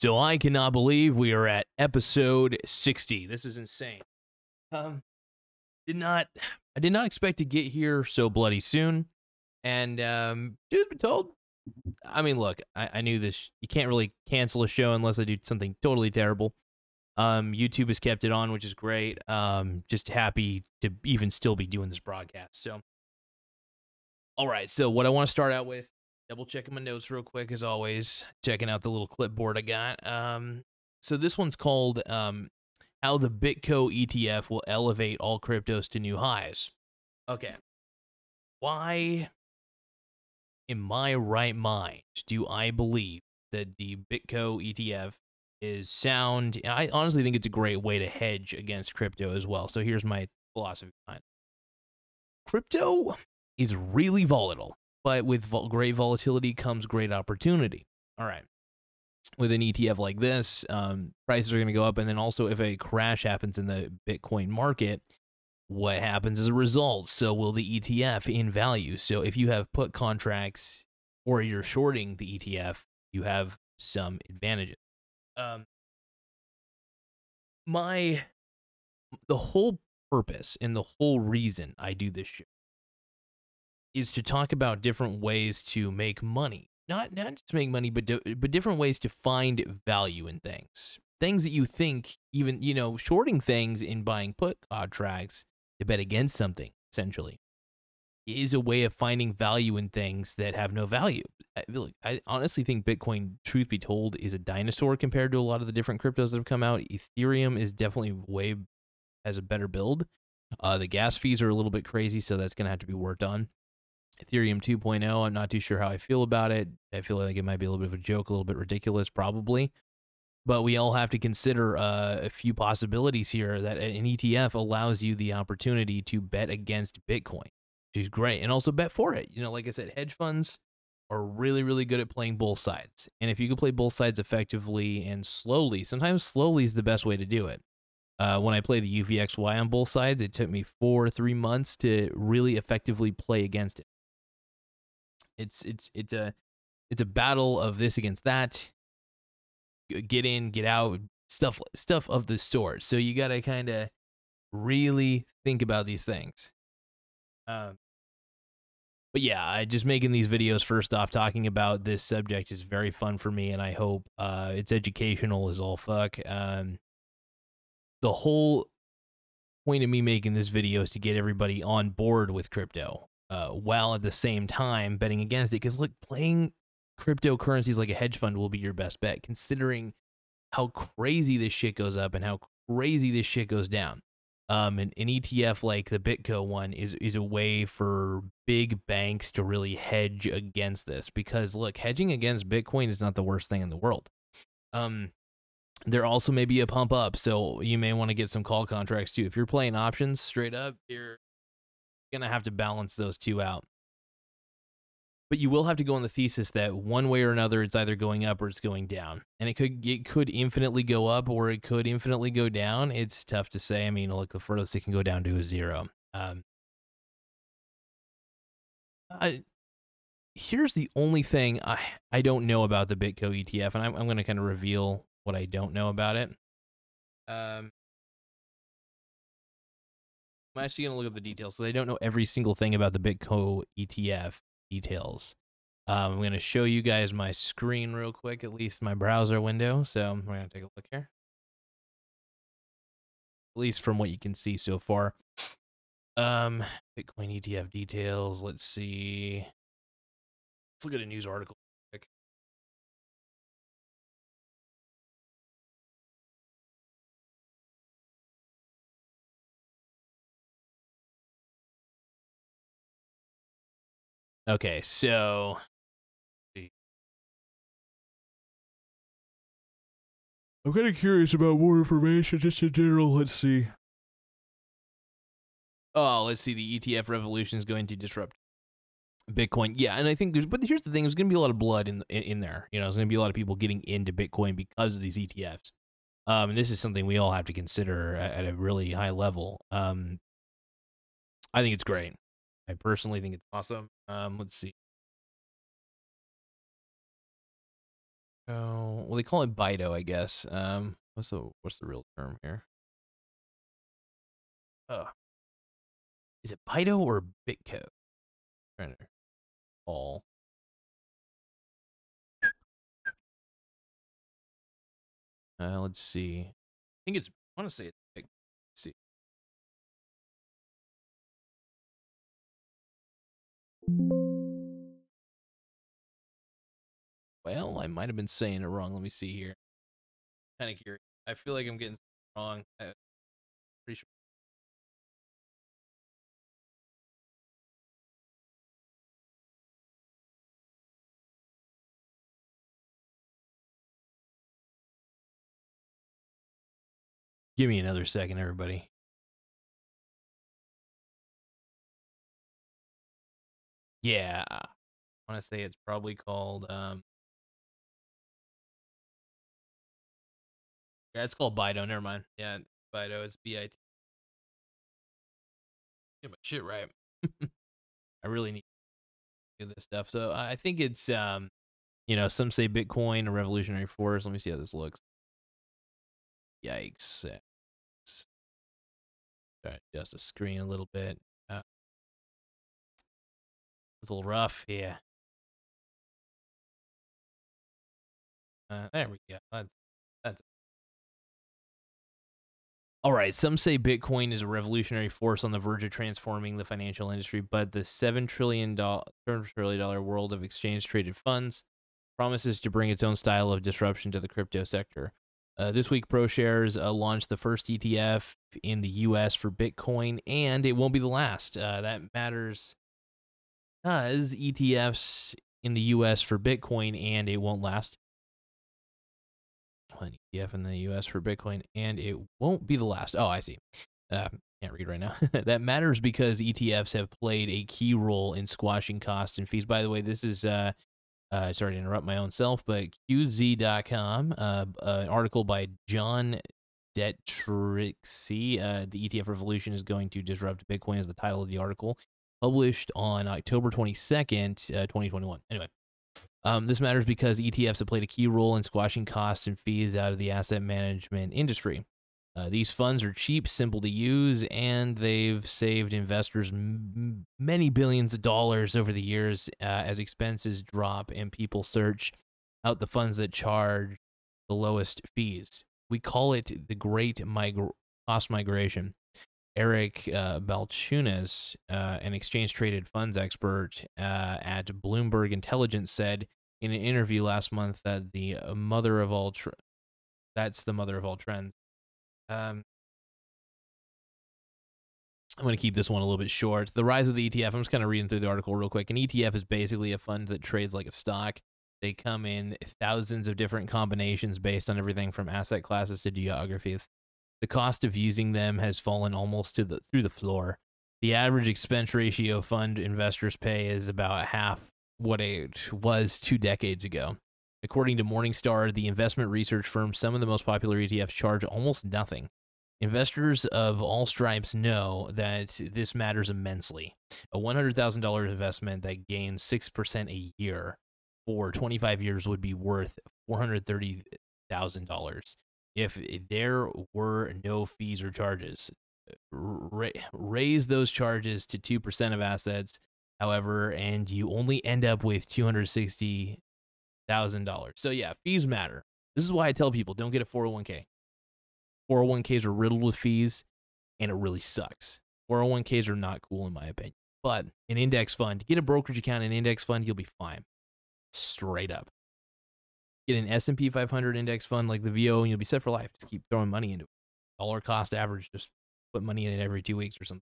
So I cannot believe we are at episode 60. This is insane. Um did not I did not expect to get here so bloody soon. And um truth be told, I mean look, I, I knew this you can't really cancel a show unless I do something totally terrible. Um YouTube has kept it on, which is great. Um just happy to even still be doing this broadcast. So all right, so what I want to start out with double checking my notes real quick as always checking out the little clipboard i got. Um so this one's called um how the bitco etf will elevate all cryptos to new highs. Okay. Why in my right mind do i believe that the bitco etf is sound? And i honestly think it's a great way to hedge against crypto as well. So here's my philosophy behind it. crypto is really volatile but with vol- great volatility comes great opportunity. All right. With an ETF like this, um, prices are going to go up. And then also, if a crash happens in the Bitcoin market, what happens as a result? So will the ETF in value. So if you have put contracts or you're shorting the ETF, you have some advantages. Um, my the whole purpose and the whole reason I do this show is to talk about different ways to make money. Not not just make money, but di- but different ways to find value in things. Things that you think even you know shorting things in buying put contracts to bet against something essentially is a way of finding value in things that have no value. I, look, I honestly think Bitcoin, truth be told, is a dinosaur compared to a lot of the different cryptos that have come out. Ethereum is definitely way has a better build. Uh, the gas fees are a little bit crazy, so that's gonna have to be worked on. Ethereum 2.0, I'm not too sure how I feel about it. I feel like it might be a little bit of a joke, a little bit ridiculous, probably. But we all have to consider uh, a few possibilities here that an ETF allows you the opportunity to bet against Bitcoin, which is great. And also bet for it. You know, like I said, hedge funds are really, really good at playing both sides. And if you can play both sides effectively and slowly, sometimes slowly is the best way to do it. Uh, when I play the UVXY on both sides, it took me four or three months to really effectively play against it. It's it's it's a it's a battle of this against that. Get in, get out, stuff stuff of the sort. So you got to kind of really think about these things. Um, but yeah, I just making these videos first off talking about this subject is very fun for me, and I hope uh, it's educational as all fuck. Um, the whole point of me making this video is to get everybody on board with crypto uh, at the same time betting against it. Because look, playing cryptocurrencies like a hedge fund will be your best bet, considering how crazy this shit goes up and how crazy this shit goes down. Um, an, an ETF like the Bitco one is is a way for big banks to really hedge against this because look, hedging against Bitcoin is not the worst thing in the world. Um, there also may be a pump up, so you may want to get some call contracts too. If you're playing options straight up, you're gonna have to balance those two out. But you will have to go on the thesis that one way or another, it's either going up or it's going down, and it could it could infinitely go up or it could infinitely go down. It's tough to say. I mean, look, the furthest it can go down to is zero. Um, I, here's the only thing I I don't know about the Bitco ETF, and I'm I'm gonna kind of reveal what I don't know about it. Um, I'm actually going to look at the details because I don't know every single thing about the Bitco ETF details. Um, I'm going to show you guys my screen real quick, at least my browser window. So we're going to take a look here. At least from what you can see so far. Um, Bitcoin ETF details. Let's see. Let's look at a news article. Okay, so I'm kind of curious about more information just in general. Let's see. Oh, let's see. The ETF revolution is going to disrupt Bitcoin. Yeah, and I think there's, but here's the thing: there's going to be a lot of blood in in, there. You know, there's going to be a lot of people getting into Bitcoin because of these ETFs. Um, and this is something we all have to consider at, at a really high level. Um, I think it's great. I personally think it's awesome. Um, let's see. Oh, well, they call it BITO, I guess. Um, what's the what's the real term here? Oh, is it BITO or Bitco? trying to call. Uh, let's see. I think it's. I want to say Well, I might have been saying it wrong. Let me see here. Kind of curious. I feel like I'm getting wrong. I, pretty sure. Give me another second, everybody. Yeah, I want to say it's probably called. Um, yeah, it's called BITO. Never mind. Yeah, BITO. It's B I T. Get my shit right. I really need to do this stuff. So I think it's um, you know, some say Bitcoin a revolutionary force. Let me see how this looks. Yikes. Try to adjust the screen a little bit. Little rough here. Uh, there we go. That's that's. All right. Some say Bitcoin is a revolutionary force on the verge of transforming the financial industry, but the seven trillion dollar trillion dollar world of exchange traded funds promises to bring its own style of disruption to the crypto sector. Uh, this week, ProShares uh, launched the first ETF in the U.S. for Bitcoin, and it won't be the last. Uh, that matters because ETFs in the U.S. for Bitcoin, and it won't last. An ETF in the U.S. for Bitcoin, and it won't be the last. Oh, I see. Uh, can't read right now. that matters because ETFs have played a key role in squashing costs and fees. By the way, this is uh, uh, sorry to interrupt my own self, but QZ.com, uh, an article by John Detrixhe, uh, the ETF revolution is going to disrupt Bitcoin is the title of the article, published on October 22nd, uh, 2021. Anyway, um, this matters because ETFs have played a key role in squashing costs and fees out of the asset management industry. Uh, these funds are cheap, simple to use, and they've saved investors m- many billions of dollars over the years uh, as expenses drop and people search out the funds that charge the lowest fees. We call it the Great Cost Migration. Eric uh, Balchunas, uh, an exchange traded funds expert uh, at Bloomberg Intelligence, said in an interview last month that the mother of all tr- that's the mother of all trends um, I'm going to keep this one a little bit short. The rise of the ETF. I'm just kind of reading through the article real quick. An ETF is basically a fund that trades like a stock. They come in thousands of different combinations based on everything from asset classes to geographies. The cost of using them has fallen almost to the through the floor. The average expense ratio fund investors pay is about half what it was two decades ago. According to Morningstar, the investment research firm, some of the most popular ETFs charge almost nothing. Investors of all stripes know that this matters immensely. A $100,000 investment that gains 6% a year for 25 years would be worth $430,000 if there were no fees or charges. Ra- raise those charges to 2% of assets, however, and you only end up with 260 thousand dollars. So yeah, fees matter. This is why I tell people don't get a 401k. 401ks are riddled with fees, and it really sucks. 401ks are not cool in my opinion. But an index fund, get a brokerage account, an index fund, you'll be fine. Straight up. Get an S&P 500 index fund like the VO, and you'll be set for life. Just keep throwing money into it. Dollar cost average, just put money in it every two weeks or something.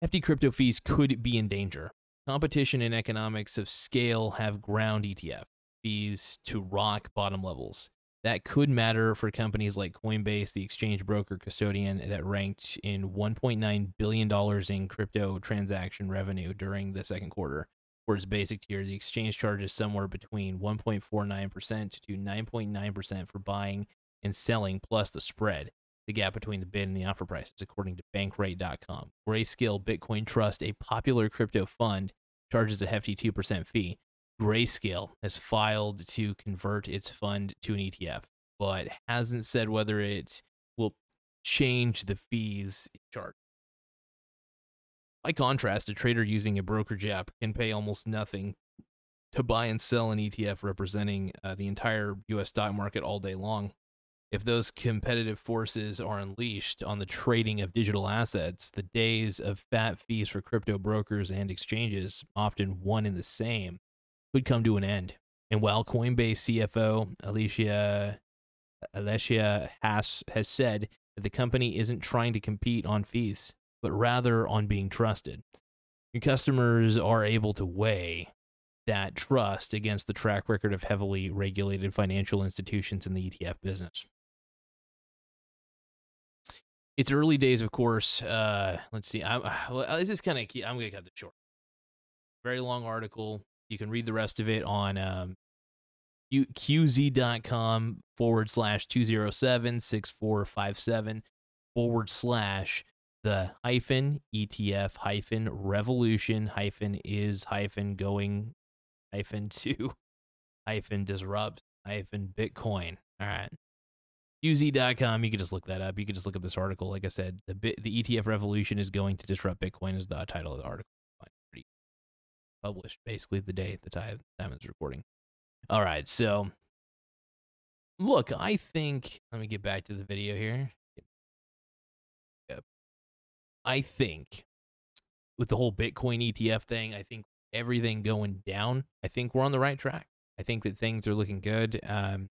Hefty crypto fees could be in danger. Competition and economics of scale have ground ETF fees to rock bottom levels. That could matter for companies like Coinbase, the exchange broker custodian that ranked in $1.9 billion in crypto transaction revenue during the second quarter. For its basic tier, the exchange charges somewhere between 1.49% to 9.9% for buying and selling, plus the spread, the gap between the bid and the offer prices, according to Bankrate.com. Grayscale Bitcoin Trust, a popular crypto fund, charges a hefty 2% fee. Grayscale has filed to convert its fund to an ETF, but hasn't said whether it will change the fees chart. By contrast, a trader using a brokerage app can pay almost nothing to buy and sell an ETF representing uh, the entire US stock market all day long. If those competitive forces are unleashed on the trading of digital assets, the days of fat fees for crypto brokers and exchanges, often one and the same, could come to an end. And while Coinbase CFO Alesia Alesia Haas has said that the company isn't trying to compete on fees, but rather on being trusted. Your customers are able to weigh that trust against the track record of heavily regulated financial institutions in the ETF business. It's early days, of course. Uh, let's see. I, well, this is kind of. I'm going to cut this short. Very long article. You can read the rest of it on um, qz.com forward slash 207 6457 forward slash the hyphen ETF hyphen revolution hyphen is hyphen going hyphen to hyphen disrupt hyphen Bitcoin. All right. QZ.com, you can just look that up. You can just look up this article. Like I said, the bit, the ETF revolution is going to disrupt Bitcoin is the title of the article. Published basically the day the time time recording. All right, so look, I think let me get back to the video here. I think with the whole Bitcoin ETF thing, I think everything going down, I think we're on the right track. I think that things are looking good. Um,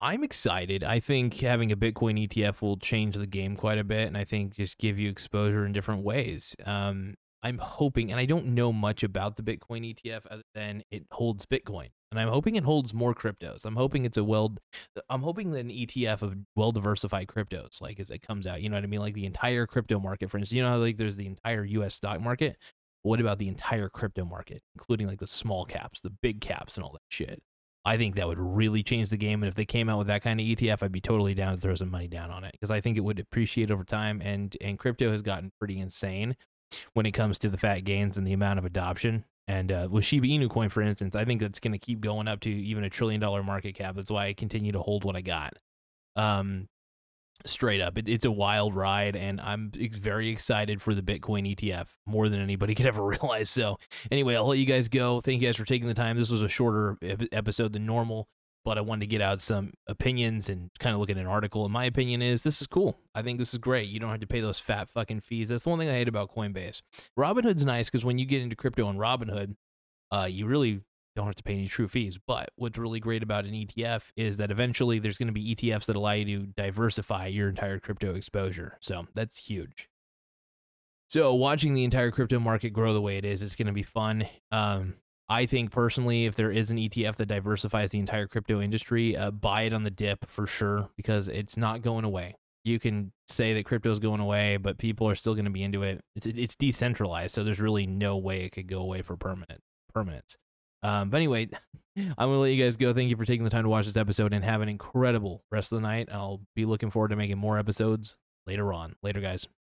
I'm excited. I think having a Bitcoin ETF will change the game quite a bit, and I think just give you exposure in different ways. Um, I'm hoping, and I don't know much about the Bitcoin ETF other than it holds Bitcoin, and I'm hoping it holds more cryptos. I'm hoping it's a well, I'm hoping that an ETF of well diversified cryptos, like as it comes out, you know what I mean, like the entire crypto market. For instance, you know, like there's the entire U.S. stock market. What about the entire crypto market, including like the small caps, the big caps, and all that shit? I think that would really change the game. And if they came out with that kind of ETF, I'd be totally down to throw some money down on it because I think it would appreciate over time. And and crypto has gotten pretty insane when it comes to the fat gains and the amount of adoption. And uh, with Shiba Inu coin, for instance, I think that's going to keep going up to even a trillion dollar market cap. That's why I continue to hold what I got. Um, straight up it, it's a wild ride and i'm very excited for the bitcoin etf more than anybody could ever realize so anyway i'll let you guys go thank you guys for taking the time this was a shorter episode than normal but i wanted to get out some opinions and kind of look at an article and my opinion is this is cool i think this is great you don't have to pay those fat fucking fees that's the one thing i hate about coinbase robinhood's nice because when you get into crypto on robinhood uh, you really don't have to pay any true fees. But what's really great about an ETF is that eventually there's going to be ETFs that allow you to diversify your entire crypto exposure. So that's huge. So watching the entire crypto market grow the way it is, it's going to be fun. Um, I think personally, if there is an ETF that diversifies the entire crypto industry, uh, buy it on the dip for sure because it's not going away. You can say that crypto is going away, but people are still going to be into it. It's, it's decentralized, so there's really no way it could go away for permanent permanence. Um, but anyway, I'm to let you guys go. Thank you for taking the time to watch this episode and have an incredible rest of the night. I'll be looking forward to making more episodes later on. Later, guys.